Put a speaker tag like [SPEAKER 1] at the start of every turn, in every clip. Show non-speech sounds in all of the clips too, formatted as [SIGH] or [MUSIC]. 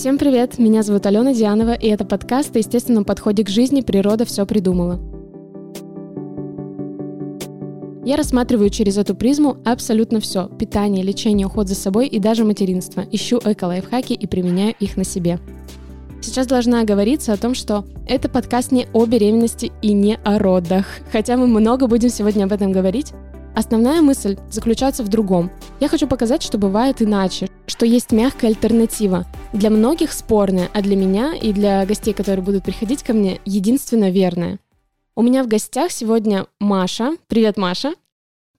[SPEAKER 1] Всем привет, меня зовут Алена Дианова, и это подкаст о естественном подходе к жизни «Природа все придумала». Я рассматриваю через эту призму абсолютно все. Питание, лечение, уход за собой и даже материнство. Ищу эко-лайфхаки и применяю их на себе. Сейчас должна оговориться о том, что это подкаст не о беременности и не о родах. Хотя мы много будем сегодня об этом говорить, Основная мысль заключается в другом. Я хочу показать, что бывает иначе, что есть мягкая альтернатива. Для многих спорная, а для меня и для гостей, которые будут приходить ко мне, единственно верная. У меня в гостях сегодня Маша. Привет, Маша.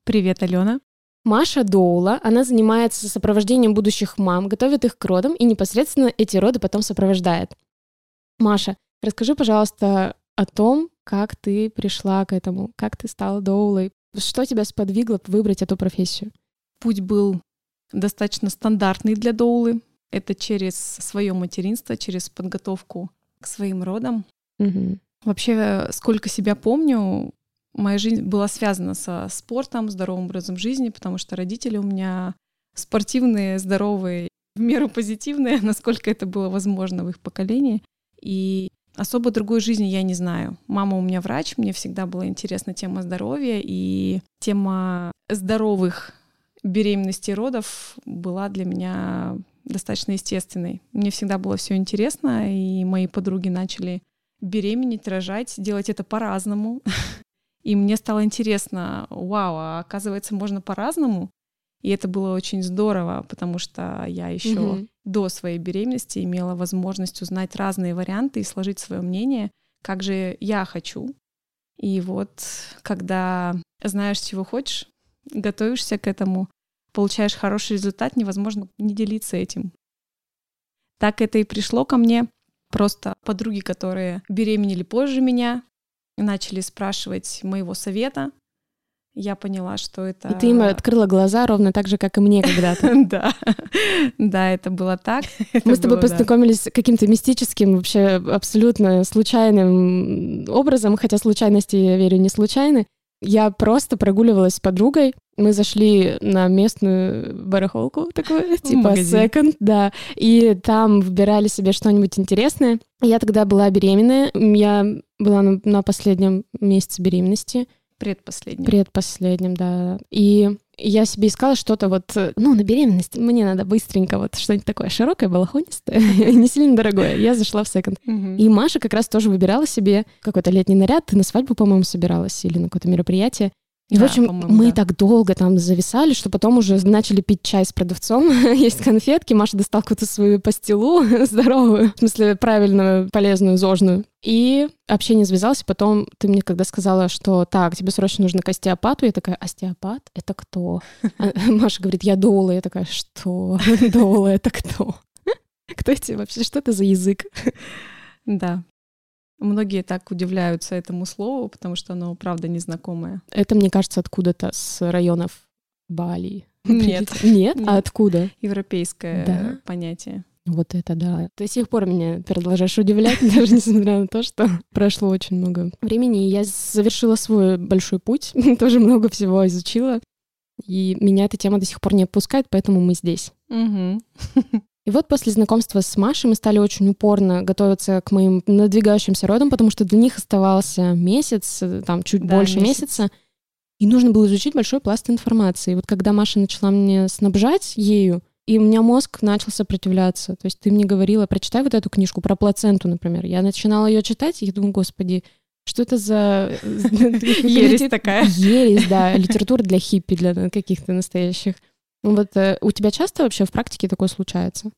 [SPEAKER 2] Привет, Алена.
[SPEAKER 1] Маша Доула, она занимается сопровождением будущих мам, готовит их к родам и непосредственно эти роды потом сопровождает. Маша, расскажи, пожалуйста, о том, как ты пришла к этому, как ты стала доулой, что тебя сподвигло выбрать эту профессию?
[SPEAKER 2] Путь был достаточно стандартный для доулы. Это через свое материнство, через подготовку к своим родам.
[SPEAKER 1] Угу.
[SPEAKER 2] Вообще, сколько себя помню, моя жизнь была связана со спортом, здоровым образом жизни, потому что родители у меня спортивные, здоровые, в меру позитивные, [LAUGHS] насколько это было возможно в их поколении. И Особо другой жизни я не знаю. Мама у меня врач, мне всегда была интересна тема здоровья, и тема здоровых беременностей и родов была для меня достаточно естественной. Мне всегда было все интересно, и мои подруги начали беременеть, рожать, делать это по-разному. [LAUGHS] И мне стало интересно, вау, а оказывается, можно по-разному. И это было очень здорово, потому что я еще угу. До своей беременности имела возможность узнать разные варианты и сложить свое мнение, как же я хочу. И вот когда знаешь, чего хочешь, готовишься к этому, получаешь хороший результат, невозможно не делиться этим. Так это и пришло ко мне. Просто подруги, которые беременели позже меня, начали спрашивать моего совета, я поняла, что это...
[SPEAKER 1] И ты им открыла глаза ровно так же, как и мне когда-то. [LAUGHS]
[SPEAKER 2] Да, да, это было так.
[SPEAKER 1] Мы с тобой познакомились каким-то мистическим, вообще абсолютно случайным образом, хотя случайности, я верю, не случайны. Я просто прогуливалась с подругой. Мы зашли на местную барахолку такую, типа секонд, да. И там выбирали себе что-нибудь интересное. Я тогда была беременная. Я была на, на последнем месяце беременности.
[SPEAKER 2] Предпоследнем.
[SPEAKER 1] Предпоследнем, да. И я себе искала что-то вот, ну, на беременность мне надо быстренько вот что-нибудь такое широкое, балахонистое, [LAUGHS] не сильно дорогое. Я зашла в секонд. И Маша как раз тоже выбирала себе какой-то летний наряд. Ты на свадьбу, по-моему, собиралась или на какое-то мероприятие. И, да, в общем, мы да. так долго там зависали, что потом уже начали пить чай с продавцом, [LAUGHS] есть конфетки, Маша достал какую-то свою пастилу [LAUGHS] здоровую, в смысле правильную, полезную, зожную. И общение завязалось, и потом ты мне когда сказала, что так, тебе срочно нужно к остеопату, я такая, остеопат? Это кто? А [LAUGHS] Маша говорит, я доула. Я такая, что? Доула — это кто? Кто эти вообще? Что это за язык?
[SPEAKER 2] Да, Многие так удивляются этому слову, потому что оно, правда, незнакомое.
[SPEAKER 1] Это, мне кажется, откуда-то с районов Бали.
[SPEAKER 2] Нет. [LAUGHS]
[SPEAKER 1] Нет? А откуда?
[SPEAKER 2] Европейское да? понятие.
[SPEAKER 1] Вот это да. До сих пор меня продолжаешь удивлять, [LAUGHS] даже несмотря на то, что прошло очень много времени. И я завершила свой большой путь, [LAUGHS] тоже много всего изучила. И меня эта тема до сих пор не отпускает, поэтому мы здесь.
[SPEAKER 2] Угу.
[SPEAKER 1] И вот после знакомства с Машей мы стали очень упорно готовиться к моим надвигающимся родам, потому что для них оставался месяц, там чуть да, больше месяц. месяца, и нужно было изучить большой пласт информации. И вот когда Маша начала мне снабжать ею, и у меня мозг начал сопротивляться. То есть ты мне говорила, прочитай вот эту книжку про плаценту, например. Я начинала ее читать, и я думаю, господи, что это за... [LAUGHS]
[SPEAKER 2] Ересь такая.
[SPEAKER 1] Ересь, да, литература для хиппи, для каких-то настоящих. Вот э, у тебя часто вообще в практике такое случается?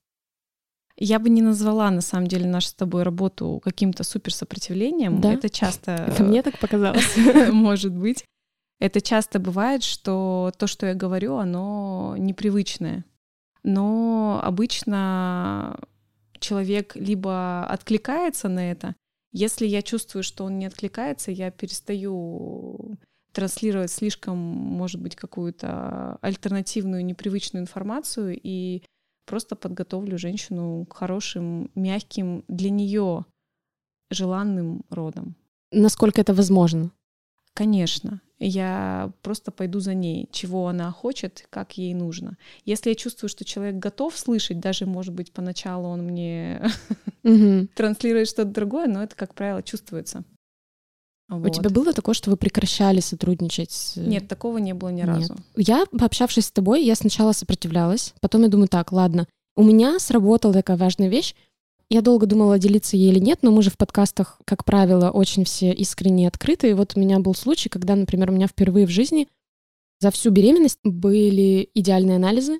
[SPEAKER 2] Я бы не назвала, на самом деле, нашу с тобой работу каким-то суперсопротивлением.
[SPEAKER 1] Да?
[SPEAKER 2] Это часто...
[SPEAKER 1] Это мне так показалось. [LAUGHS]
[SPEAKER 2] Может быть. Это часто бывает, что то, что я говорю, оно непривычное. Но обычно человек либо откликается на это, если я чувствую, что он не откликается, я перестаю транслировать слишком, может быть, какую-то альтернативную, непривычную информацию и просто подготовлю женщину к хорошим, мягким для нее желанным родам.
[SPEAKER 1] Насколько это возможно?
[SPEAKER 2] Конечно. я просто пойду за ней, чего она хочет, как ей нужно. Если я чувствую, что человек готов слышать, даже, может быть, поначалу он мне [LAUGHS] транслирует что-то другое, но это, как правило, чувствуется.
[SPEAKER 1] Вот. У тебя было такое, что вы прекращали сотрудничать?
[SPEAKER 2] Нет, такого не было ни Нет. разу.
[SPEAKER 1] Я, пообщавшись с тобой, я сначала сопротивлялась, потом я думаю, так, ладно, у меня сработала такая важная вещь. Я долго думала, делиться ей или нет, но мы же в подкастах, как правило, очень все искренне открыты. И вот у меня был случай, когда, например, у меня впервые в жизни за всю беременность были идеальные анализы,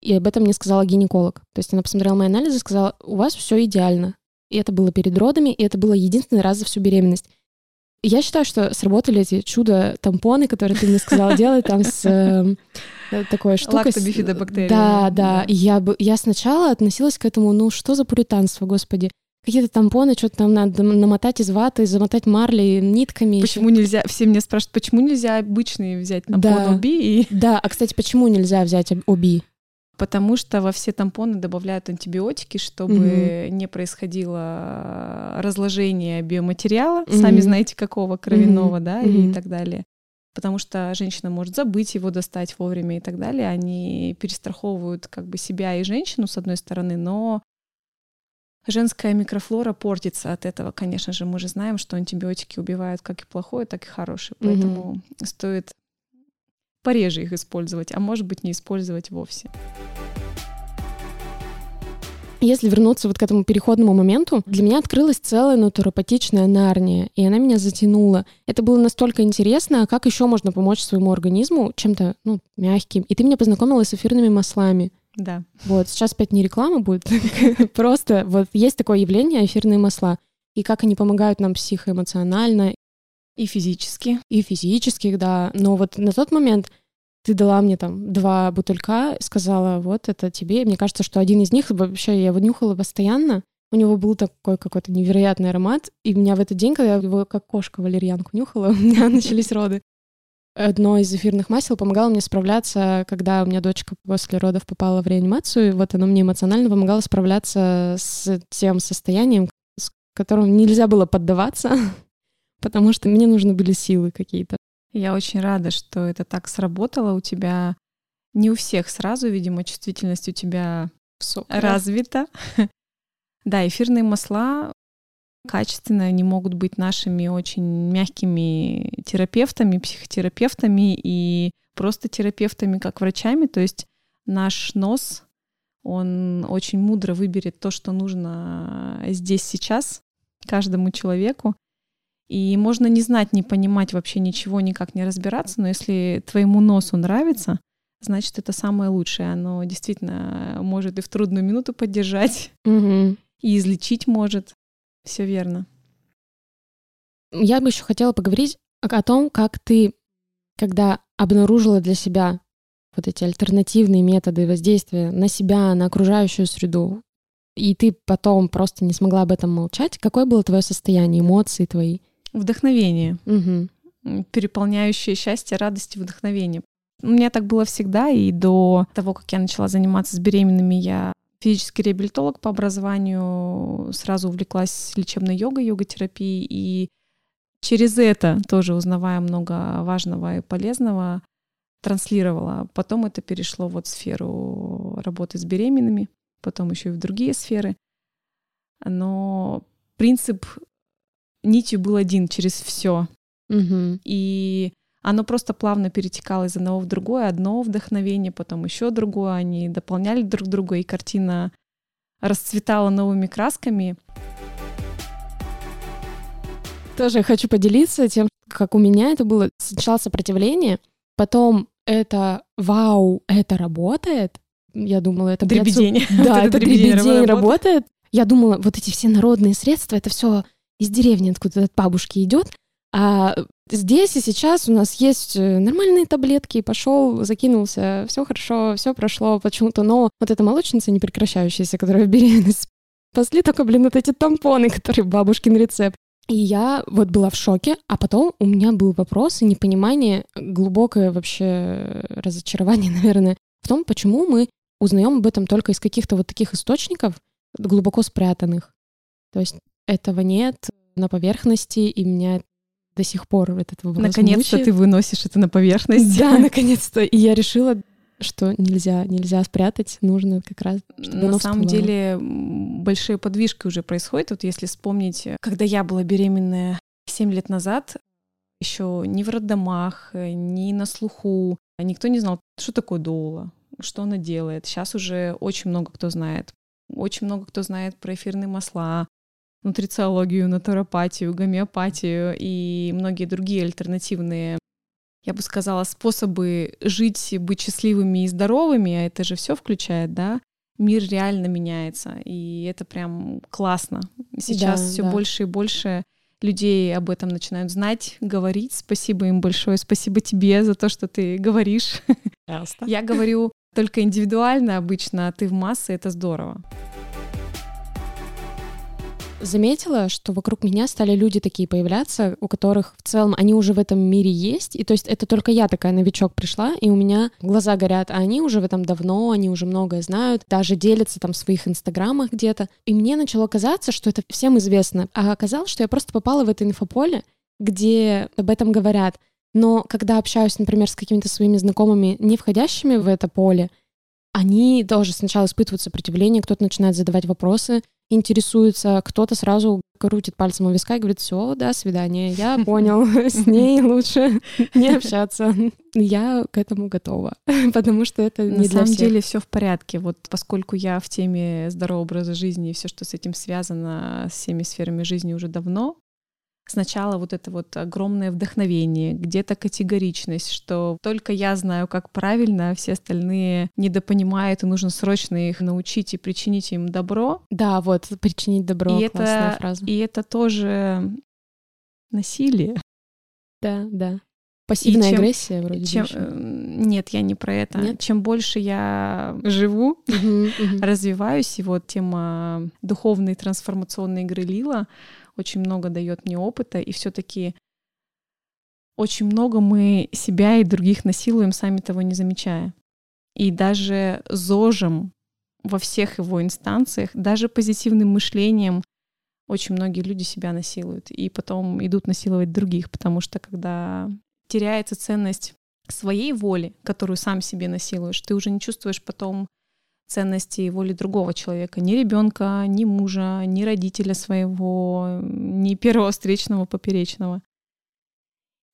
[SPEAKER 1] и об этом мне сказала гинеколог. То есть она посмотрела мои анализы и сказала, у вас все идеально. И это было перед родами, и это было единственный раз за всю беременность. Я считаю, что сработали эти чудо-тампоны, которые ты мне сказала делать там с э, такой штукой.
[SPEAKER 2] Лактобифидобактерии.
[SPEAKER 1] Да, да. И я, я сначала относилась к этому, ну что за пуританство, господи. Какие-то тампоны, что-то там надо намотать из ваты, замотать марлей, нитками.
[SPEAKER 2] Почему еще. нельзя? Все меня спрашивают, почему нельзя обычные взять тампон да. ОБИ? И...
[SPEAKER 1] Да, а, кстати, почему нельзя взять ОБИ?
[SPEAKER 2] Потому что во все тампоны добавляют антибиотики, чтобы mm-hmm. не происходило разложение биоматериала, mm-hmm. сами знаете какого, кровяного, mm-hmm. да, mm-hmm. и так далее. Потому что женщина может забыть его достать вовремя и так далее. Они перестраховывают как бы себя и женщину, с одной стороны, но женская микрофлора портится от этого. Конечно же, мы же знаем, что антибиотики убивают как и плохое, так и хорошее. Поэтому mm-hmm. стоит пореже их использовать, а может быть не использовать вовсе.
[SPEAKER 1] Если вернуться вот к этому переходному моменту, для меня открылась целая натуропатичная нарния, и она меня затянула. Это было настолько интересно, а как еще можно помочь своему организму чем-то ну, мягким. И ты меня познакомила с эфирными маслами.
[SPEAKER 2] Да.
[SPEAKER 1] Вот, сейчас опять не реклама будет, [LAUGHS] просто вот есть такое явление эфирные масла, и как они помогают нам психоэмоционально,
[SPEAKER 2] и физически.
[SPEAKER 1] И физически, да. Но вот на тот момент ты дала мне там два бутылька, сказала, вот это тебе. мне кажется, что один из них вообще я его нюхала постоянно. У него был такой какой-то невероятный аромат. И у меня в этот день, когда я его как кошка валерьянку нюхала, [LAUGHS] у меня начались роды. Одно из эфирных масел помогало мне справляться, когда у меня дочка после родов попала в реанимацию. И вот оно мне эмоционально помогало справляться с тем состоянием, с которым нельзя было поддаваться [LAUGHS] потому что мне нужны были силы какие-то.
[SPEAKER 2] Я очень рада, что это так сработало у тебя. Не у всех сразу, видимо, чувствительность у тебя Высокая. развита. [LAUGHS] Да, эфирные масла качественно не могут быть нашими очень мягкими терапевтами, психотерапевтами и просто терапевтами как врачами. То есть наш нос, он очень мудро выберет то, что нужно здесь сейчас каждому человеку. И можно не знать, не понимать вообще ничего, никак не разбираться, но если твоему носу нравится, значит, это самое лучшее. Оно действительно может и в трудную минуту поддержать,
[SPEAKER 1] угу.
[SPEAKER 2] и излечить может. Все верно.
[SPEAKER 1] Я бы еще хотела поговорить о том, как ты, когда обнаружила для себя вот эти альтернативные методы воздействия на себя, на окружающую среду, и ты потом просто не смогла об этом молчать, какое было твое состояние, эмоции твои?
[SPEAKER 2] Вдохновение.
[SPEAKER 1] Угу.
[SPEAKER 2] Переполняющее счастье, радость и вдохновение. У меня так было всегда, и до того, как я начала заниматься с беременными, я физический реабилитолог по образованию, сразу увлеклась лечебной йогой, йога-терапией, и через это, тоже узнавая много важного и полезного, транслировала. Потом это перешло вот в сферу работы с беременными, потом еще и в другие сферы. Но принцип нитью был один через все.
[SPEAKER 1] Угу.
[SPEAKER 2] И оно просто плавно перетекало из одного в другое, одно вдохновение, потом еще другое, они дополняли друг друга, и картина расцветала новыми красками.
[SPEAKER 1] Тоже хочу поделиться тем, как у меня это было. Сначала сопротивление, потом это «Вау, это работает!» Я думала, это...
[SPEAKER 2] Дребедень. [LAUGHS]
[SPEAKER 1] Да, это дребедень работает. Я думала, вот эти все народные средства, это все из деревни откуда от бабушки идет, а здесь и сейчас у нас есть э, нормальные таблетки, пошел, закинулся, все хорошо, все прошло почему-то, но вот эта молочница непрекращающаяся, которая в беременность, спасли только, блин, вот эти тампоны, [LAUGHS] которые бабушкин рецепт. И я вот была в шоке, а потом у меня был вопрос и непонимание, глубокое вообще разочарование, [LAUGHS] наверное, в том, почему мы узнаем об этом только из каких-то вот таких источников, глубоко спрятанных. То есть этого нет на поверхности, и меня до сих пор этот вопрос
[SPEAKER 2] Наконец-то
[SPEAKER 1] мучает.
[SPEAKER 2] ты выносишь это на поверхность.
[SPEAKER 1] Да, [LAUGHS] наконец-то. И я решила, что нельзя, нельзя спрятать, нужно как раз, чтобы
[SPEAKER 2] На самом деле большие подвижки уже происходят. Вот если вспомнить, когда я была беременная 7 лет назад, еще ни в роддомах, э, ни на слуху, никто не знал, что такое доула, что она делает. Сейчас уже очень много кто знает. Очень много кто знает про эфирные масла, нутрициологию, натуропатию, гомеопатию и многие другие альтернативные, я бы сказала, способы жить, быть счастливыми и здоровыми, а это же все включает, да, мир реально меняется, и это прям классно. Сейчас
[SPEAKER 1] Да,
[SPEAKER 2] все
[SPEAKER 1] да.
[SPEAKER 2] больше и больше людей об этом начинают знать, говорить. Спасибо им большое, спасибо тебе за то, что ты говоришь. Я говорю только индивидуально обычно, а ты в массы, это здорово.
[SPEAKER 1] Заметила, что вокруг меня стали люди такие появляться, у которых в целом они уже в этом мире есть. И то есть это только я такая новичок пришла, и у меня глаза горят, а они уже в этом давно, они уже многое знают, даже делятся там в своих инстаграмах где-то. И мне начало казаться, что это всем известно. А оказалось, что я просто попала в это инфополе, где об этом говорят. Но когда общаюсь, например, с какими-то своими знакомыми, не входящими в это поле, они тоже сначала испытывают сопротивление, кто-то начинает задавать вопросы, интересуется, кто-то сразу крутит пальцем у виска и говорит, все, до свидания, я [LAUGHS] понял, [LAUGHS] с ней лучше [LAUGHS] не общаться. Я к этому готова, потому что это
[SPEAKER 2] На
[SPEAKER 1] не для
[SPEAKER 2] самом
[SPEAKER 1] всех.
[SPEAKER 2] деле все в порядке. Вот поскольку я в теме здорового образа жизни и все, что с этим связано, с всеми сферами жизни уже давно, сначала вот это вот огромное вдохновение, где-то категоричность, что только я знаю, как правильно, а все остальные недопонимают, и нужно срочно их научить и причинить им добро.
[SPEAKER 1] Да, вот, причинить добро,
[SPEAKER 2] и,
[SPEAKER 1] классная
[SPEAKER 2] это,
[SPEAKER 1] фраза.
[SPEAKER 2] и это тоже насилие.
[SPEAKER 1] Да, да. Пассивная
[SPEAKER 2] чем-
[SPEAKER 1] агрессия вроде
[SPEAKER 2] Чем,
[SPEAKER 1] ещё.
[SPEAKER 2] э, нет, я не про это.
[SPEAKER 1] Нет?
[SPEAKER 2] Чем больше я живу, развиваюсь, и вот тема духовной трансформационной игры Лила очень много дает мне опыта, и все-таки очень много мы себя и других насилуем, сами того не замечая. И даже зожем во всех его инстанциях, даже позитивным мышлением очень многие люди себя насилуют. И потом идут насиловать других, потому что когда теряется ценность своей воли, которую сам себе насилуешь, ты уже не чувствуешь потом ценности воли другого человека, ни ребенка, ни мужа, ни родителя своего, ни первого встречного поперечного.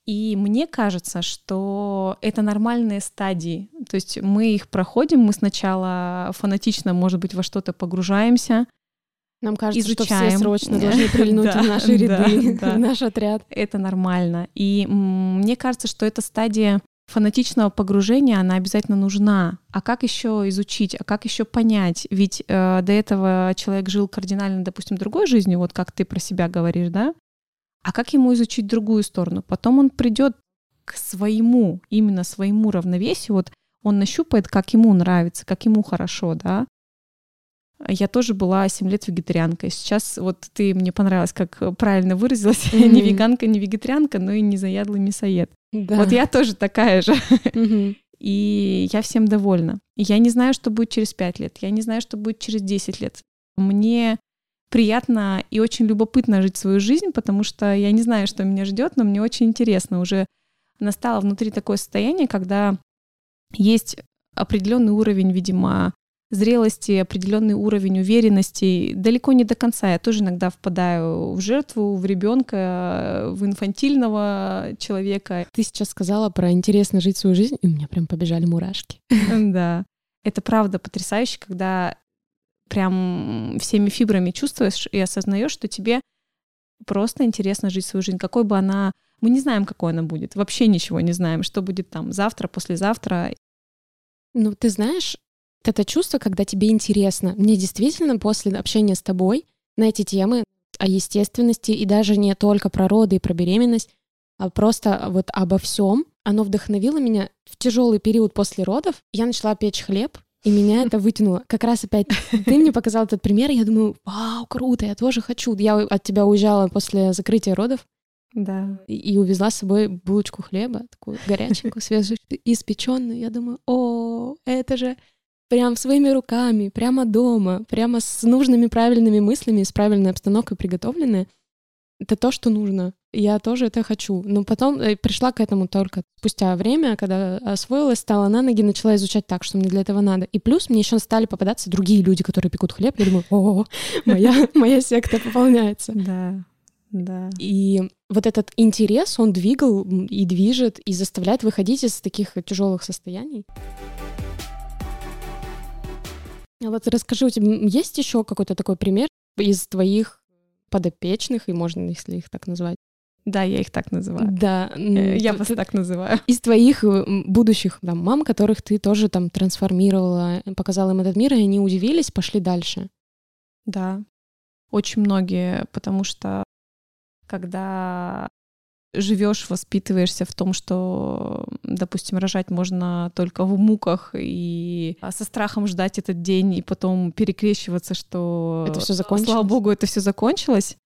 [SPEAKER 2] И мне кажется, что это нормальные стадии. То есть мы их проходим, мы сначала фанатично, может быть, во что-то погружаемся.
[SPEAKER 1] Нам кажется, что все
[SPEAKER 2] изучаем.
[SPEAKER 1] срочно [LAUGHS] должны прильнуть
[SPEAKER 2] Да,
[SPEAKER 1] в наши ряды, [LAUGHS]
[SPEAKER 2] да.
[SPEAKER 1] в наш отряд.
[SPEAKER 2] Это нормально. И мне кажется, что эта стадия фанатичного погружения, она обязательно нужна. А как еще изучить, а как еще понять? Ведь э, до этого человек жил кардинально, допустим, другой жизнью, вот как ты про себя говоришь, да? А как ему изучить другую сторону? Потом он придет к своему, именно своему равновесию, вот он нащупает, как ему нравится, как ему хорошо, да? Я тоже была 7 лет вегетарианкой. Сейчас вот ты мне понравилось, как правильно выразилась. [LAUGHS]
[SPEAKER 1] Мгм.
[SPEAKER 2] не веганка, не вегетарианка, но и не заядлый мясоед.
[SPEAKER 1] Да.
[SPEAKER 2] Вот я тоже такая же. [LAUGHS]
[SPEAKER 1] Мгм.
[SPEAKER 2] И я всем довольна. Я не знаю, что будет через 5 лет. Я не знаю, что будет через 10 лет. Мне приятно и очень любопытно жить свою жизнь, потому что я не знаю, что меня ждет, но мне очень интересно. Уже настало внутри такое состояние, когда есть определенный уровень, видимо, зрелости, определенный уровень уверенности. Далеко не до конца. Я тоже иногда впадаю в жертву, в ребенка, в инфантильного человека.
[SPEAKER 1] Ты сейчас сказала про интересно жить свою жизнь, и у меня прям побежали мурашки. [LAUGHS]
[SPEAKER 2] Да. Это правда потрясающе, когда прям всеми фибрами чувствуешь и осознаешь, что тебе просто интересно жить свою жизнь. Какой бы она... Мы не знаем, какой она будет. Вообще ничего не знаем, что будет там завтра, послезавтра.
[SPEAKER 1] Ну, ты знаешь, это чувство, когда тебе интересно. Мне действительно после общения с тобой на эти темы о естественности и даже не только про роды и про беременность, а просто вот обо всем, оно вдохновило меня в тяжелый период после родов. Я начала печь хлеб, и меня это вытянуло. Как раз опять ты мне показал этот пример, я думаю, вау, круто, я тоже хочу. Я от тебя уезжала после закрытия родов
[SPEAKER 2] Да.
[SPEAKER 1] и, и увезла с собой булочку хлеба, такую горяченькую, свежеиспеченную. Я думаю, о, это же прям своими руками, прямо дома, прямо с нужными правильными мыслями, с правильной обстановкой приготовленное. Это то, что нужно. я тоже это хочу. Но потом э, пришла к этому только спустя время, когда освоилась, стала на ноги, начала изучать так, что мне для этого надо. И плюс мне еще стали попадаться другие люди, которые пекут хлеб. Я думаю, о, моя, [LAUGHS] моя секта пополняется.
[SPEAKER 2] Да, да.
[SPEAKER 1] И вот этот интерес, он двигал и движет, и заставляет выходить из таких тяжелых состояний. А вот расскажи, у тебя есть еще какой-то такой пример из твоих подопечных, и можно, если их так назвать?
[SPEAKER 2] Да, я их так называю.
[SPEAKER 1] Да.
[SPEAKER 2] Э, я вас так называю.
[SPEAKER 1] Из твоих э, будущих там, мам, которых ты тоже там трансформировала, показала им этот мир, и они удивились, пошли дальше.
[SPEAKER 2] Да, очень многие, потому что когда живешь, воспитываешься в том, что, допустим, рожать можно только в муках и со страхом ждать этот день и потом перекрещиваться, что
[SPEAKER 1] это все закончилось.
[SPEAKER 2] Слава богу, это все закончилось.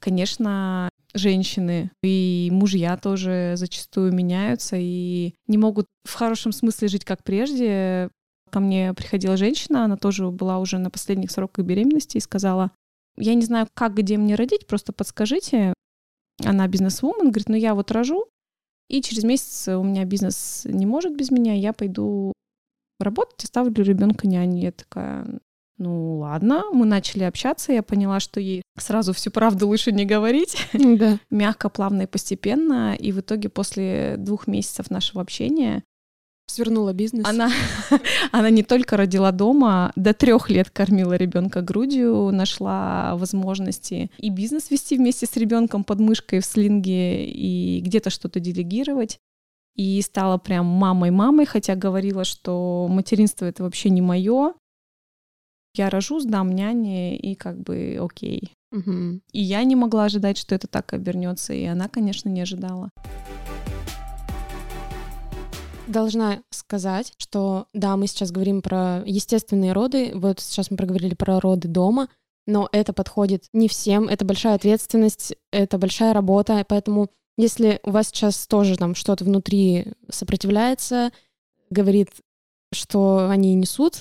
[SPEAKER 2] Конечно, женщины и мужья тоже зачастую меняются и не могут в хорошем смысле жить как прежде. Ко мне приходила женщина, она тоже была уже на последних сроках беременности и сказала, я не знаю, как, где мне родить, просто подскажите. Она бизнес-вумен, говорит, ну я вот рожу, и через месяц у меня бизнес не может без меня, я пойду работать, оставлю ребенка няни. Я такая, ну ладно, мы начали общаться, я поняла, что ей сразу всю правду лучше не говорить.
[SPEAKER 1] Да. [LAUGHS]
[SPEAKER 2] Мягко, плавно и постепенно. И в итоге после двух месяцев нашего общения
[SPEAKER 1] Свернула бизнес.
[SPEAKER 2] Она, [LAUGHS] она не только родила дома, до трех лет кормила ребенка грудью, нашла возможности и бизнес вести вместе с ребенком под мышкой в слинге и где-то что-то делегировать. И стала прям мамой-мамой, хотя говорила, что материнство это вообще не мое. Я рожу, сдам няне, и как бы окей.
[SPEAKER 1] Угу.
[SPEAKER 2] И я не могла ожидать, что это так обернется, и она, конечно, не ожидала
[SPEAKER 1] должна сказать, что да, мы сейчас говорим про естественные роды, вот сейчас мы проговорили про роды дома, но это подходит не всем, это большая ответственность, это большая работа, поэтому если у вас сейчас тоже там что-то внутри сопротивляется, говорит, что они несут,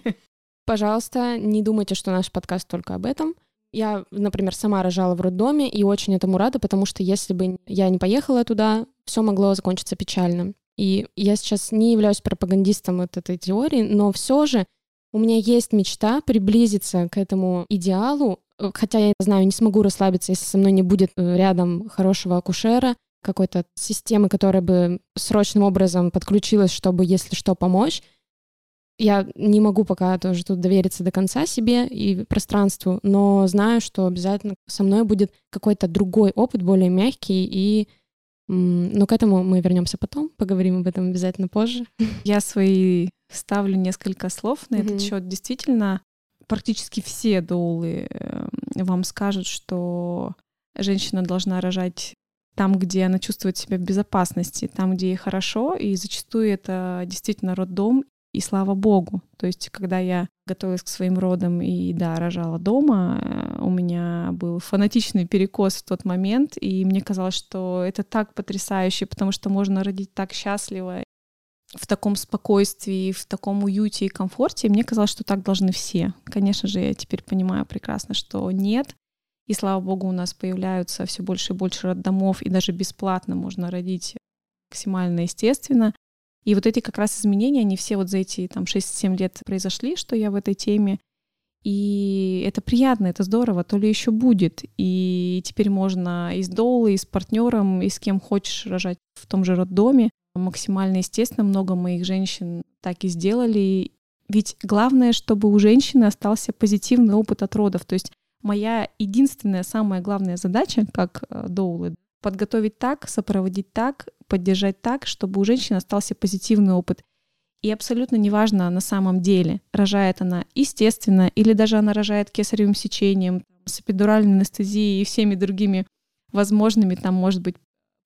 [SPEAKER 1] [LAUGHS] пожалуйста, не думайте, что наш подкаст только об этом. Я, например, сама рожала в роддоме и очень этому рада, потому что если бы я не поехала туда, все могло закончиться печально. И я сейчас не являюсь пропагандистом вот этой теории, но все же у меня есть мечта приблизиться к этому идеалу, э, хотя я знаю, не смогу расслабиться, если со мной не будет э, рядом хорошего акушера, какой-то системы, которая бы срочным образом подключилась, чтобы, если что, помочь. Я не могу пока тоже тут довериться до конца себе и пространству, но знаю, что обязательно со мной будет какой-то другой опыт, более мягкий и но к этому мы вернемся потом, поговорим об этом обязательно позже. [LAUGHS]
[SPEAKER 2] Я свои ставлю несколько слов на этот счет. Действительно, практически все доулы эм, вам скажут, что женщина должна рожать там, где она чувствует себя в безопасности, там, где ей хорошо, и зачастую это действительно роддом, и слава богу. То есть, когда я готовилась к своим родам и, да, рожала дома, у меня был фанатичный перекос в тот момент, и мне казалось, что это так потрясающе, потому что можно родить так счастливо, в таком спокойствии, в таком уюте и комфорте. И мне казалось, что так должны все. Конечно же, я теперь понимаю прекрасно, что нет. И слава богу, у нас появляются все больше и больше роддомов, и даже бесплатно можно родить максимально естественно. И вот эти как раз изменения, они все вот за эти там 6-7 лет произошли, что я в этой теме. И это приятно, это здорово, то ли еще будет. И теперь можно и с долой, и с партнером, и с кем хочешь рожать в том же роддоме. Максимально естественно, много моих женщин так и сделали. Ведь главное, чтобы у женщины остался позитивный опыт от родов. То есть моя единственная, самая главная задача, как э, доулы, подготовить так, сопроводить так, поддержать так, чтобы у женщины остался позитивный опыт. И абсолютно неважно на самом деле, рожает она естественно, или даже она рожает кесаревым сечением, с эпидуральной анестезией и всеми другими возможными, там, может быть,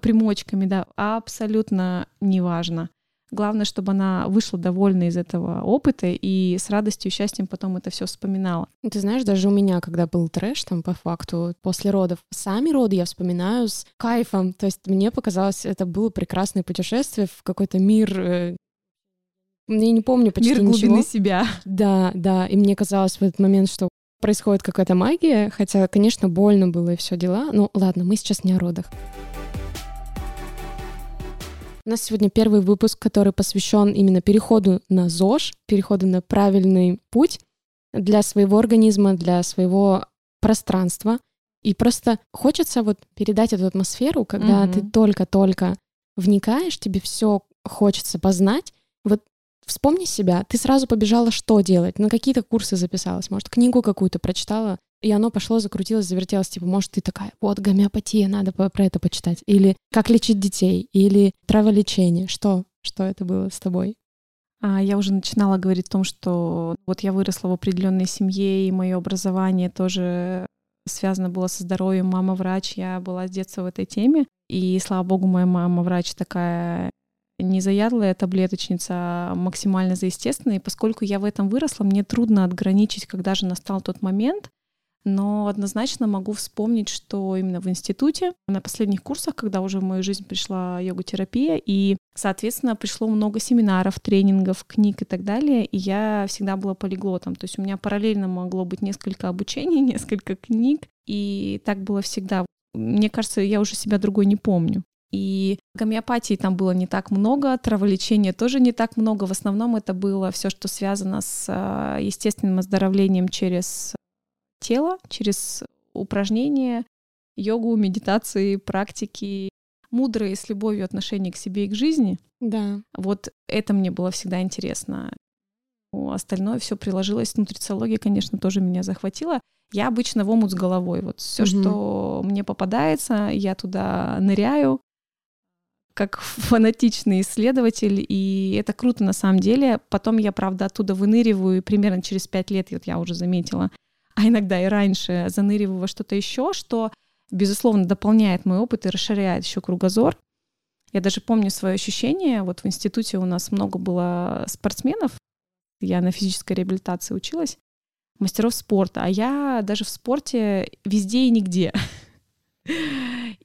[SPEAKER 2] примочками, да, абсолютно неважно. Главное, чтобы она вышла довольна из этого опыта и с радостью и счастьем потом это все вспоминала.
[SPEAKER 1] Ты знаешь, даже у меня, когда был трэш, там, по факту, после родов, сами роды я вспоминаю с кайфом. То есть мне показалось, это было прекрасное путешествие в какой-то мир э, я не помню почти
[SPEAKER 2] Мир
[SPEAKER 1] глубины
[SPEAKER 2] ничего. себя.
[SPEAKER 1] Да, да. И мне казалось в этот момент, что происходит какая-то магия, хотя, конечно, больно было и все дела. Ну ладно, мы сейчас не о родах. У нас сегодня первый выпуск, который посвящен именно переходу на ЗОЖ, переходу на правильный путь для своего организма, для своего пространства. И просто хочется вот передать эту атмосферу, когда угу. ты только-только вникаешь, тебе все хочется познать. Вот вспомни себя, ты сразу побежала что делать, на какие-то курсы записалась, может, книгу какую-то прочитала, и оно пошло, закрутилось, завертелось, типа, может, ты такая, вот, гомеопатия, надо про это почитать, или как лечить детей, или траволечение, что, что это было с тобой?
[SPEAKER 2] А, я уже начинала говорить о том, что вот я выросла в определенной семье, и мое образование тоже связано было со здоровьем. Мама врач, я была с детства в этой теме. И, слава богу, моя мама врач такая не заядлая таблеточница, а максимально за естественное. И поскольку я в этом выросла, мне трудно отграничить, когда же настал тот момент, но однозначно могу вспомнить, что именно в институте, на последних курсах, когда уже в мою жизнь пришла йога-терапия, и, соответственно, пришло много семинаров, тренингов, книг и так далее, и я всегда была полиглотом. То есть у меня параллельно могло быть несколько обучений, [LAUGHS] несколько книг, и так было всегда. Мне кажется, я уже себя другой не помню. И гомеопатии там было не так много, траволечения тоже не так много. В основном это было все, что связано с а, естественным оздоровлением через тело, через упражнения, йогу, медитации, практики, мудрые с любовью отношение к себе и к жизни.
[SPEAKER 1] Да.
[SPEAKER 2] Вот это мне было всегда интересно. Остальное все приложилось. Нутрициология, конечно, тоже меня захватила. Я обычно в омут с головой. Вот все, угу. что мне попадается, я туда ныряю как фанатичный исследователь, и это круто на самом деле. Потом я, правда, оттуда выныриваю, и примерно через пять лет, вот я уже заметила, а иногда и раньше заныриваю во что-то еще, что, безусловно, дополняет мой опыт и расширяет еще кругозор. Я даже помню свое ощущение. Вот в институте у нас много было спортсменов. Я на физической реабилитации училась, мастеров спорта. А я даже в спорте везде и нигде.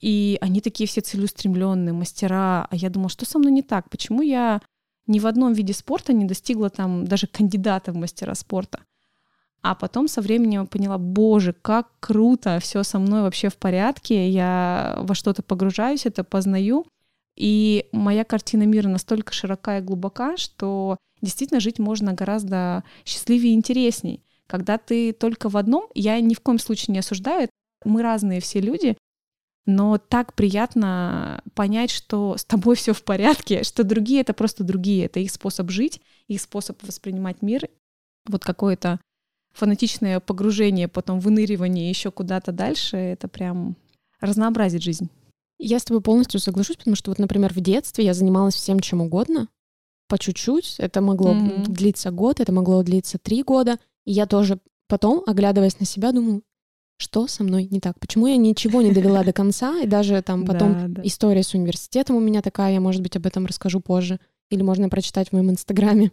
[SPEAKER 2] И они такие все целеустремленные, мастера. А я думала, что со мной не так? Почему я ни в одном виде спорта не достигла там даже кандидата в мастера спорта? А потом со временем поняла, боже, как круто, все со мной вообще в порядке, я во что-то погружаюсь, это познаю. И моя картина мира настолько широка и глубока, что действительно жить можно гораздо счастливее и интересней. Когда ты только в одном, я ни в коем случае не осуждаю, мы разные все люди, но так приятно понять, что с тобой все в порядке, что другие это просто другие, это их способ жить, их способ воспринимать мир. Вот какое-то фанатичное погружение, потом выныривание еще куда-то дальше, это прям разнообразит жизнь.
[SPEAKER 1] Я с тобой полностью соглашусь, потому что вот, например, в детстве я занималась всем чем угодно, по чуть-чуть. Это могло mm-hmm. длиться год, это могло длиться три года. И я тоже потом, оглядываясь на себя, думаю, что со мной не так? Почему я ничего не довела до конца? И даже там [LAUGHS] потом история с университетом у меня такая, я, может быть, об этом расскажу позже. Или можно прочитать в моем инстаграме.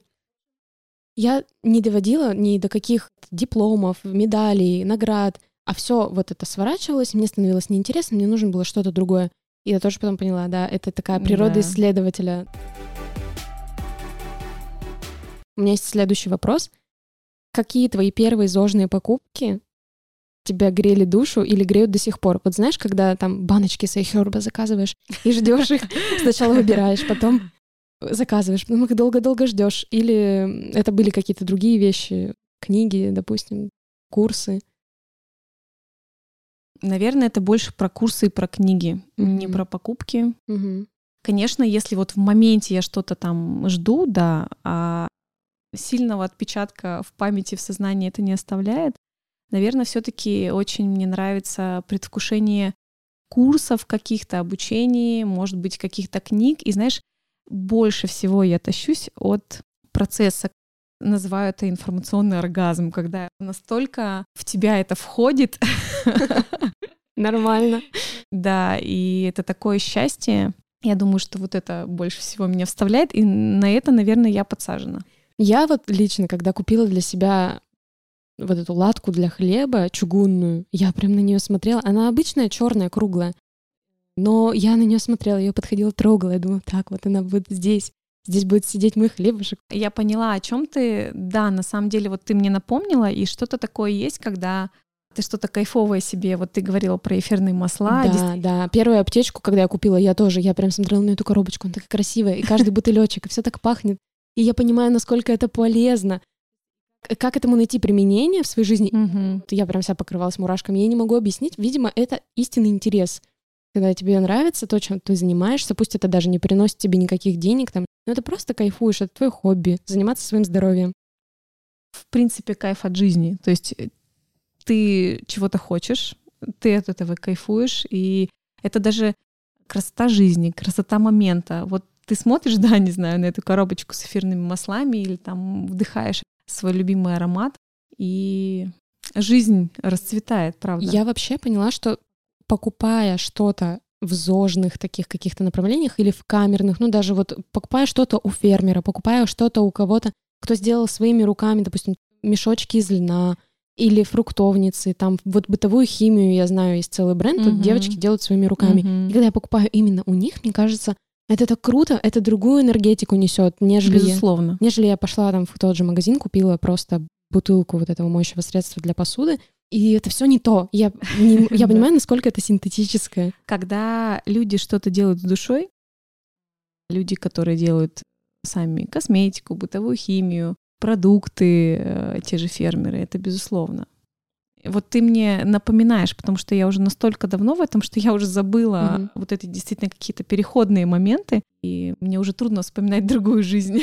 [SPEAKER 1] Я не доводила ни до каких дипломов, медалей, наград, а все вот это сворачивалось, мне становилось неинтересно, мне нужно было что-то другое. И я тоже потом поняла, да, это такая природа да. исследователя. У меня есть следующий вопрос. Какие твои первые зожные покупки тебя грели душу или греют до сих пор? Вот знаешь, когда там баночки Сейхерба заказываешь и ждешь их, [LAUGHS] сначала выбираешь, потом заказываешь, потом их долго-долго ждешь. Или это были какие-то другие вещи, книги, допустим, курсы.
[SPEAKER 2] Наверное, это больше про курсы и про книги, mm-hmm. не про покупки.
[SPEAKER 1] Mm-hmm.
[SPEAKER 2] Конечно, если вот в моменте я что-то там жду, да, а сильного отпечатка в памяти, в сознании это не оставляет, наверное, все-таки очень мне нравится предвкушение курсов каких-то, обучений, может быть, каких-то книг. И знаешь, больше всего я тащусь от процесса, называю это информационный оргазм, когда настолько в тебя это входит. [LAUGHS]
[SPEAKER 1] Нормально.
[SPEAKER 2] Да, и это такое счастье. Я думаю, что вот это больше всего меня вставляет, и на это, наверное, я подсажена.
[SPEAKER 1] Я вот лично, когда купила для себя вот эту латку для хлеба чугунную, я прям на нее смотрела. Она обычная, черная, круглая. Но я на нее смотрела, ее подходила, трогала. Я думаю, так, вот она будет здесь. здесь будет сидеть мой хлебушек.
[SPEAKER 2] Я поняла, о чем ты. Да, на самом деле, вот ты мне напомнила, и что-то такое есть, когда ты что-то кайфовое себе, вот ты говорила про эфирные масла.
[SPEAKER 1] Да, да. Первую аптечку, когда я купила, я тоже, я прям смотрела на эту коробочку, она такая красивая, и каждый бутылечек, и все так пахнет. И я понимаю, насколько это полезно. Как этому найти применение в своей жизни? Угу. Я прям вся покрывалась мурашками. Я не могу объяснить. Видимо, это истинный интерес. Когда тебе нравится то, чем ты занимаешься, пусть это даже не приносит тебе никаких денег, там, но ты просто кайфуешь, это твое хобби, заниматься своим здоровьем.
[SPEAKER 2] В принципе, кайф от жизни. То есть э, ты чего-то хочешь, ты от этого кайфуешь, и это даже красота жизни, красота момента. Вот ты смотришь, [LAUGHS] да, не знаю, на эту коробочку с эфирными маслами или там вдыхаешь свой любимый аромат, и жизнь расцветает, правда.
[SPEAKER 1] Я вообще поняла, что покупая что-то в зожных таких каких-то направлениях или в камерных, ну даже вот покупая что-то у фермера, покупая что-то у кого-то, кто сделал своими руками, допустим, мешочки из льна или фруктовницы, там вот бытовую химию, я знаю, есть целый бренд, uh-huh. тут девочки делают своими руками. Uh-huh. И когда я покупаю именно у них, мне кажется, это так круто, это другую энергетику несет, нежели
[SPEAKER 2] Безусловно.
[SPEAKER 1] Я, нежели я пошла там в тот же магазин, купила просто бутылку вот этого моющего средства для посуды, и это все не то. Я, не, я [LAUGHS] понимаю, насколько это синтетическое.
[SPEAKER 2] Когда люди что-то делают с душой, люди, которые делают сами косметику, бытовую химию, продукты, э, те же фермеры, это безусловно. Вот ты мне напоминаешь, потому что я уже настолько давно в этом, что я уже забыла mm-hmm. вот эти действительно какие-то переходные моменты, и мне уже трудно вспоминать [LAUGHS] другую жизнь.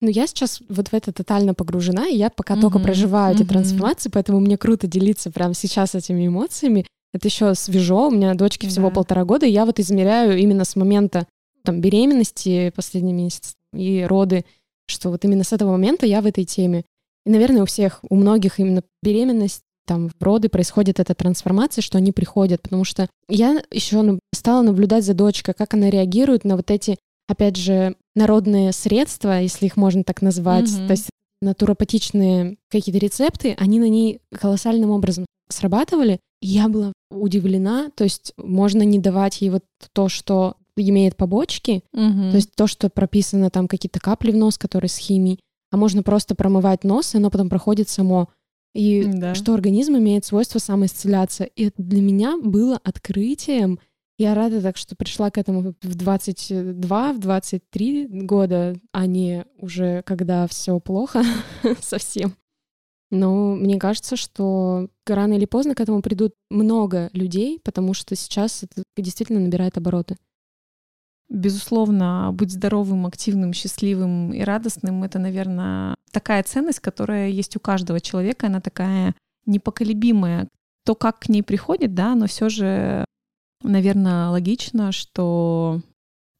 [SPEAKER 1] Ну, я сейчас вот в это тотально погружена, и я пока mm-hmm. только проживаю mm-hmm. эти трансформации, поэтому мне круто делиться прямо сейчас этими эмоциями. Это еще свежо, у меня дочке всего полтора года, и я вот измеряю именно с момента там беременности последний месяц и роды, что вот именно с этого момента я в этой теме. И, наверное, у всех, у многих именно беременность, там, в роды происходит эта трансформация, что они приходят, потому что я еще стала наблюдать за дочкой, как она реагирует на вот эти, опять же, народные средства, если их можно так назвать, mm-hmm. то есть натуропатичные какие-то рецепты, они на ней колоссальным образом срабатывали. И я была удивлена, то есть можно не давать ей вот то, что имеет побочки, mm-hmm. то есть то, что прописано там какие-то капли в нос, которые с химией, а можно просто промывать нос, и оно потом проходит само. И да. что организм имеет свойство самоисцеляться. И это для меня было открытием, я рада так, что пришла к этому в 22, в 23 года, а не уже когда все плохо [LAUGHS] совсем. Но мне кажется, что рано или поздно к этому придут много людей, потому что сейчас это действительно набирает обороты.
[SPEAKER 2] Безусловно, быть здоровым, активным, счастливым и радостным — это, наверное, такая ценность, которая есть у каждого человека, она такая непоколебимая. То, как к ней приходит, да, но все же наверное, логично, что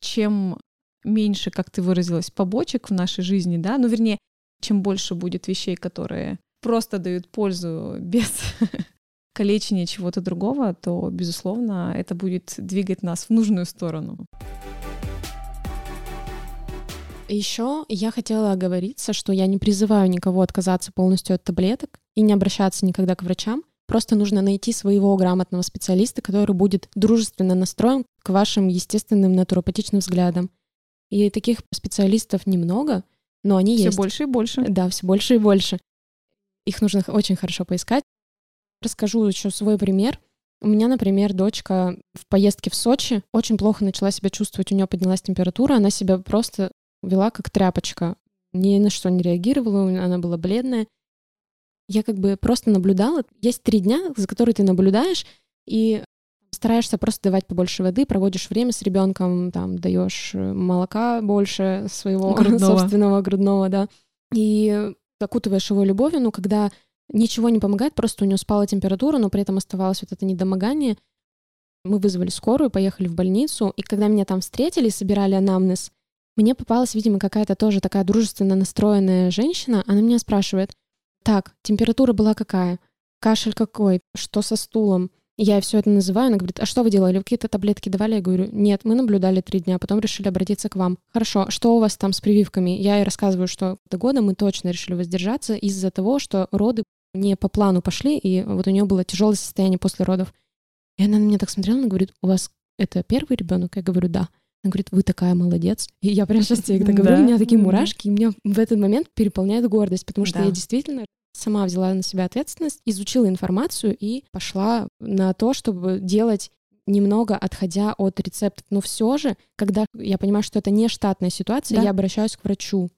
[SPEAKER 2] чем меньше, как ты выразилась, побочек в нашей жизни, да, ну, вернее, чем больше будет вещей, которые просто дают пользу [LAUGHS] без [LAUGHS] калечения чего-то другого, то, безусловно, это будет двигать нас в нужную сторону.
[SPEAKER 1] Еще я хотела оговориться, что я не призываю никого отказаться полностью от таблеток и не обращаться никогда к врачам. Просто нужно найти своего грамотного специалиста, который будет дружественно настроен к вашим естественным натуропатичным взглядам. И таких специалистов немного, но они
[SPEAKER 2] все
[SPEAKER 1] есть.
[SPEAKER 2] Все больше и больше.
[SPEAKER 1] Да, все больше и больше. Их нужно очень хорошо поискать. Расскажу еще свой пример. У меня, например, дочка в поездке в Сочи очень плохо начала себя чувствовать, у нее поднялась температура, она себя просто вела как тряпочка, ни на что не реагировала, она была бледная я как бы просто наблюдала. Есть три дня, за которые ты наблюдаешь, и стараешься просто давать побольше воды, проводишь время с ребенком, там даешь э, молока больше своего грудного. собственного грудного, да, и окутываешь его любовью, но когда ничего не помогает, просто у него спала температура, но при этом оставалось вот это недомогание, мы вызвали скорую, поехали в больницу, и когда меня там встретили, собирали анамнез, мне попалась, видимо, какая-то тоже такая дружественно настроенная женщина, она меня спрашивает, так, температура была какая? Кашель какой? Что со стулом? Я все это называю, она говорит, а что вы делали? Вы какие-то таблетки давали? Я говорю, нет, мы наблюдали три дня, потом решили обратиться к вам. Хорошо, что у вас там с прививками? Я ей рассказываю, что до года мы точно решили воздержаться из-за того, что роды не по плану пошли, и вот у нее было тяжелое состояние после родов. И она на меня так смотрела, она говорит, у вас это первый ребенок? Я говорю, да. Она говорит, вы такая молодец. И я прям сейчас тебе это говорю, у меня такие мурашки, и меня в этот момент переполняет гордость, потому что я действительно сама взяла на себя ответственность, изучила информацию и пошла на то, чтобы делать немного отходя от рецептов. Но все же, когда я понимаю, что это не штатная ситуация, да. я обращаюсь к врачу.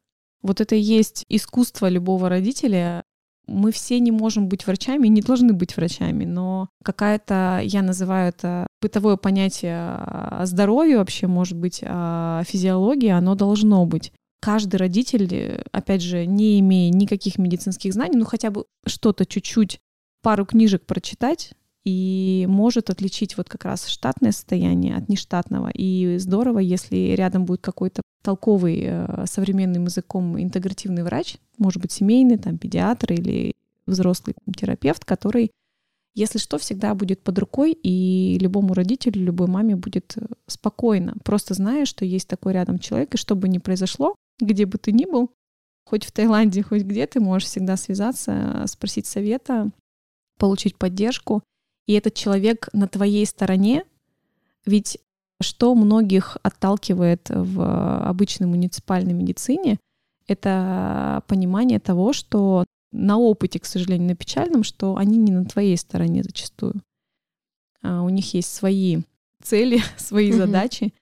[SPEAKER 2] Вот это и есть искусство любого родителя. Мы все не можем быть врачами, не должны быть врачами, но какая-то, я называю это бытовое понятие о здоровье вообще, может быть, о физиологии, оно должно быть. Каждый родитель, опять же, не имея никаких медицинских знаний, ну хотя бы что-то чуть-чуть, пару книжек прочитать, и может отличить вот как раз штатное состояние от нештатного. И здорово, если рядом будет какой-то толковый э, современным языком интегративный врач, может быть, семейный, там, педиатр или взрослый терапевт, который, если что, всегда будет под рукой, и любому родителю, любой маме будет э, спокойно, просто зная, что есть такой рядом человек, и что бы ни произошло, где бы ты ни был, хоть в Таиланде, хоть где, ты можешь всегда связаться, спросить совета, получить поддержку и этот человек на твоей стороне, ведь что многих отталкивает в обычной муниципальной медицине, это понимание того, что на опыте, к сожалению, на печальном, что они не на твоей стороне зачастую. А у них есть свои цели, [LAUGHS] свои mm-hmm. задачи,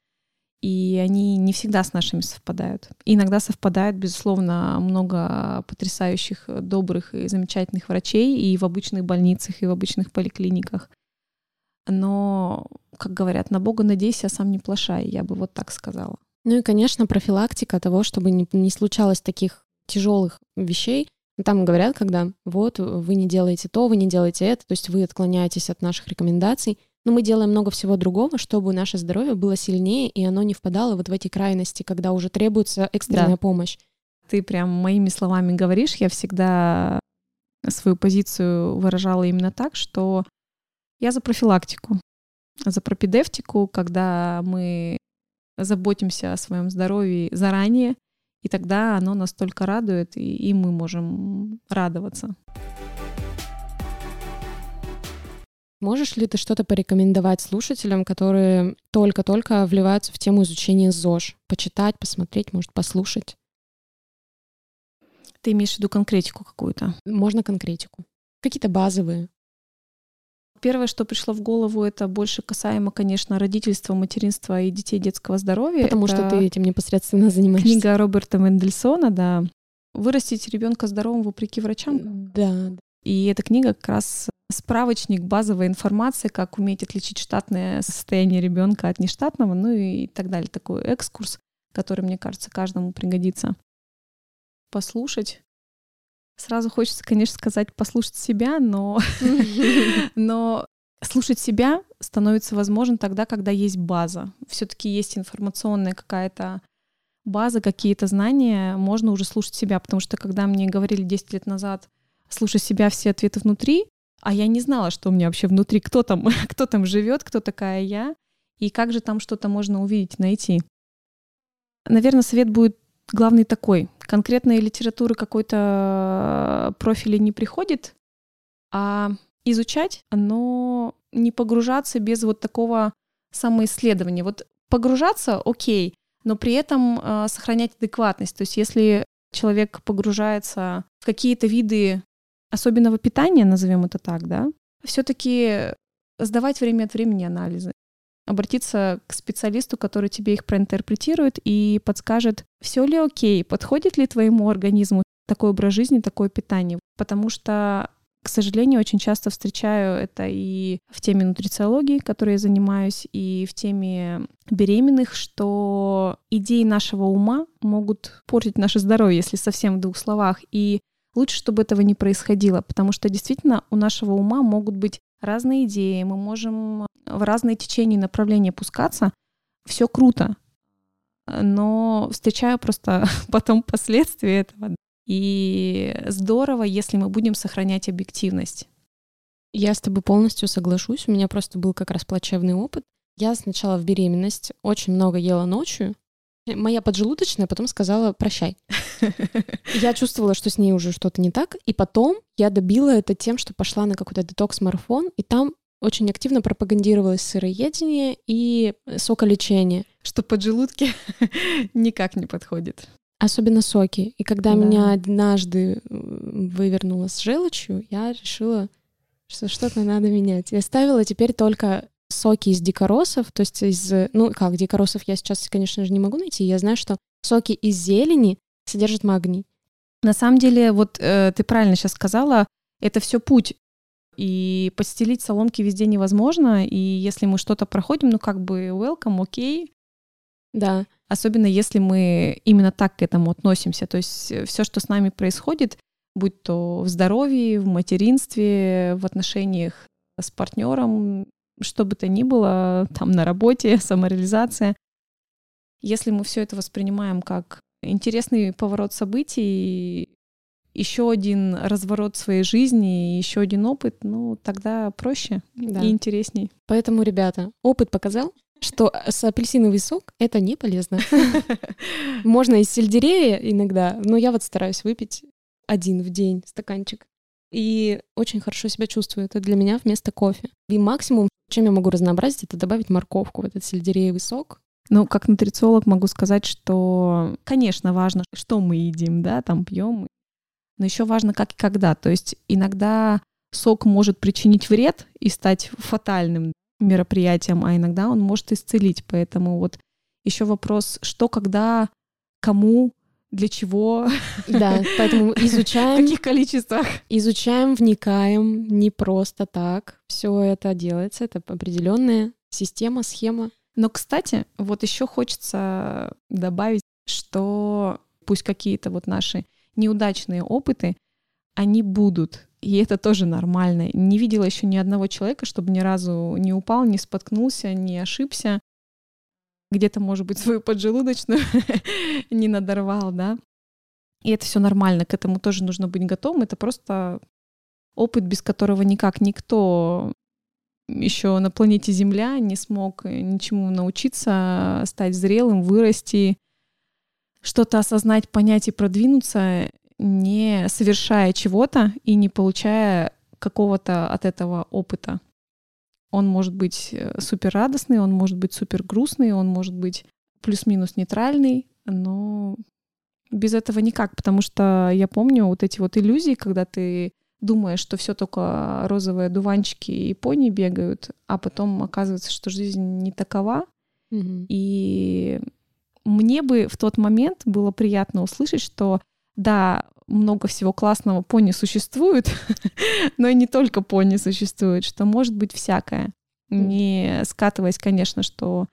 [SPEAKER 2] и они не всегда с нашими совпадают. И иногда совпадают, безусловно, много потрясающих, добрых и замечательных врачей и в обычных больницах, и в обычных поликлиниках. Но, как говорят, на Бога надейся, а сам не плашай, я бы вот так сказала.
[SPEAKER 1] Ну и, конечно, профилактика того, чтобы не, не случалось таких тяжелых вещей. Там говорят, когда вот вы не делаете то, вы не делаете это, то есть вы отклоняетесь от наших рекомендаций, но мы делаем много всего другого, чтобы наше здоровье было сильнее, и оно не впадало вот в эти крайности, когда уже требуется экстренная да. помощь.
[SPEAKER 2] Ты прям моими словами говоришь, я всегда свою позицию выражала именно так, что я за профилактику, за пропедевтику, когда мы заботимся о своем здоровье заранее, и тогда оно настолько радует, и, и мы можем радоваться.
[SPEAKER 1] Можешь ли ты что-то порекомендовать слушателям, которые только-только вливаются в тему изучения ЗОЖ? Почитать, посмотреть, может, послушать?
[SPEAKER 2] Ты имеешь в виду конкретику какую-то?
[SPEAKER 1] Можно конкретику. Какие-то базовые.
[SPEAKER 2] Первое, что пришло в голову, это больше касаемо, конечно, родительства, материнства и детей детского здоровья.
[SPEAKER 1] Потому
[SPEAKER 2] это
[SPEAKER 1] что ты этим непосредственно [LAUGHS] занимаешься.
[SPEAKER 2] Книга Роберта Мендельсона, да. Вырастить ребенка здоровым вопреки врачам.
[SPEAKER 1] Да.
[SPEAKER 2] И эта книга как раз справочник, базовая информация, как уметь отличить штатное состояние ребенка от нештатного, ну и так далее. Такой экскурс, который, мне кажется, каждому пригодится. Послушать. Сразу хочется, конечно, сказать послушать себя, но, [LAUGHS] но слушать себя становится возможным тогда, когда есть база. Все-таки есть информационная какая-то база, какие-то знания, можно уже слушать себя, потому что когда мне говорили 10 лет назад, слушай себя, все ответы внутри, а я не знала, что у меня вообще внутри, кто там, [LAUGHS] кто там живет, кто такая я, и как же там что-то можно увидеть, найти. Наверное, совет будет главный такой. Конкретной литературы какой-то профиля не приходит, а изучать, но не погружаться без вот такого самоисследования. Вот погружаться, окей, но при этом э, сохранять адекватность. То есть если человек погружается в какие-то виды особенного питания, назовем это так, да, все-таки сдавать время от времени анализы, обратиться к специалисту, который тебе их проинтерпретирует и подскажет, все ли окей, подходит ли твоему организму такой образ жизни, такое питание. Потому что, к сожалению, очень часто встречаю это и в теме нутрициологии, которой я занимаюсь, и в теме беременных, что идеи нашего ума могут портить наше здоровье, если совсем в двух словах. И Лучше, чтобы этого не происходило, потому что действительно у нашего ума могут быть разные идеи, мы можем в разные течения и направления пускаться. Все круто, но встречаю просто [LAUGHS] потом последствия этого. И здорово, если мы будем сохранять объективность.
[SPEAKER 1] Я с тобой полностью соглашусь. У меня просто был как раз плачевный опыт. Я сначала в беременность очень много ела ночью, Моя поджелудочная потом сказала «прощай». [LAUGHS] Я чувствовала, что с ней уже что-то не так, и потом я добила это тем, что пошла на какой-то детокс-марафон, и там очень активно пропагандировалось сыроедение и соколечение.
[SPEAKER 2] Что поджелудки [LAUGHS] никак не подходит.
[SPEAKER 1] Особенно соки. И когда да. меня однажды вывернуло с желчью, я решила, что что-то надо менять. Я ставила теперь только соки из дикоросов, то есть из... Ну, как, дикоросов я сейчас, конечно же, не могу найти. Я знаю, что соки из зелени содержат магний.
[SPEAKER 2] На самом деле, вот э, ты правильно сейчас сказала, это все путь. И подстелить соломки везде невозможно. И если мы что-то проходим, ну как бы welcome, окей. Okay.
[SPEAKER 1] Да.
[SPEAKER 2] Особенно если мы именно так к этому относимся. То есть э, все, что с нами происходит, будь то в здоровье, в материнстве, в отношениях с партнером, что бы то ни было, там на работе, [LAUGHS] самореализация. Если мы все это воспринимаем как интересный поворот событий, еще один разворот своей жизни, еще один опыт, ну тогда проще да. и интересней.
[SPEAKER 1] Поэтому, ребята, опыт показал, что с апельсиновый сок это не полезно. [LAUGHS] Можно из сельдерея иногда, но я вот стараюсь выпить один в день стаканчик. И очень хорошо себя чувствую. Это для меня вместо кофе. И максимум, чем я могу разнообразить, это добавить морковку в этот сельдереевый сок.
[SPEAKER 2] Ну, как нутрициолог могу сказать, что, конечно, важно, что мы едим, да, там пьем, но еще важно, как и когда. То есть иногда сок может причинить вред и стать фатальным мероприятием, а иногда он может исцелить. Поэтому вот еще вопрос, что, когда, кому, для чего.
[SPEAKER 1] Да, поэтому [LAUGHS] изучаем.
[SPEAKER 2] В каких количествах.
[SPEAKER 1] Изучаем, вникаем, не просто так. Все это делается, это определенная система, схема.
[SPEAKER 2] Но, кстати, вот еще хочется добавить, что пусть какие-то вот наши неудачные опыты, они будут. И это тоже нормально. Не видела еще ни одного человека, чтобы ни разу не упал, не споткнулся, не ошибся. Где-то, может быть, свою поджелудочную [LAUGHS] не надорвал, да. И это все нормально, к этому тоже нужно быть готовым. Это просто опыт, без которого никак никто еще на планете Земля не смог ничему научиться, стать зрелым, вырасти, что-то осознать, понять и продвинуться, не совершая чего-то и не получая какого-то от этого опыта. Он может быть э, супер радостный, он может быть супер грустный, он может быть плюс-минус нейтральный, но без этого никак, потому что я помню вот эти вот иллюзии, когда ты думаешь, что все только розовые дуванчики и пони бегают, а потом оказывается, что жизнь не такова. Mm-hmm. И мне бы в тот момент было приятно услышать, что да, много всего классного пони существует, [LAUGHS] но и не только пони существует, что может быть всякое. Не скатываясь, конечно, что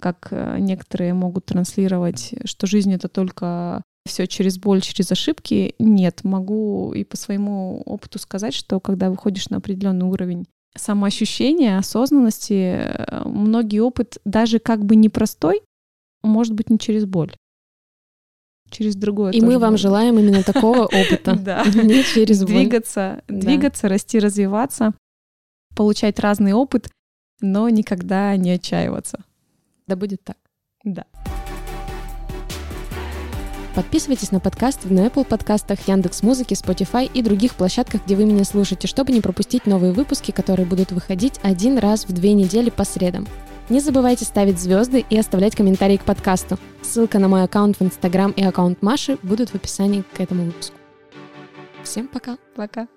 [SPEAKER 2] как э, некоторые могут транслировать, что жизнь это только все через боль, через ошибки. Нет, могу и по своему опыту сказать, что когда выходишь на определенный уровень самоощущения, осознанности, э, многие опыт, даже как бы непростой, может быть не через боль. Через другое.
[SPEAKER 1] И мы вам боль. желаем именно такого [LAUGHS] опыта.
[SPEAKER 2] Да. [LAUGHS] Не через боль. Двигаться, двигаться, расти, развиваться, получать разный опыт, но никогда не отчаиваться.
[SPEAKER 1] Да будет так.
[SPEAKER 2] Да.
[SPEAKER 1] Подписывайтесь на подкаст на Apple подкастах, Яндекс Музыки, Spotify и других площадках, где вы меня слушаете, чтобы не пропустить новые выпуски, которые будут выходить один раз в две недели по средам. Не забывайте ставить звезды и оставлять комментарии к подкасту. Ссылка на мой аккаунт в Инстаграм и аккаунт Маши будут в описании к этому выпуску. Всем пока.
[SPEAKER 2] Пока.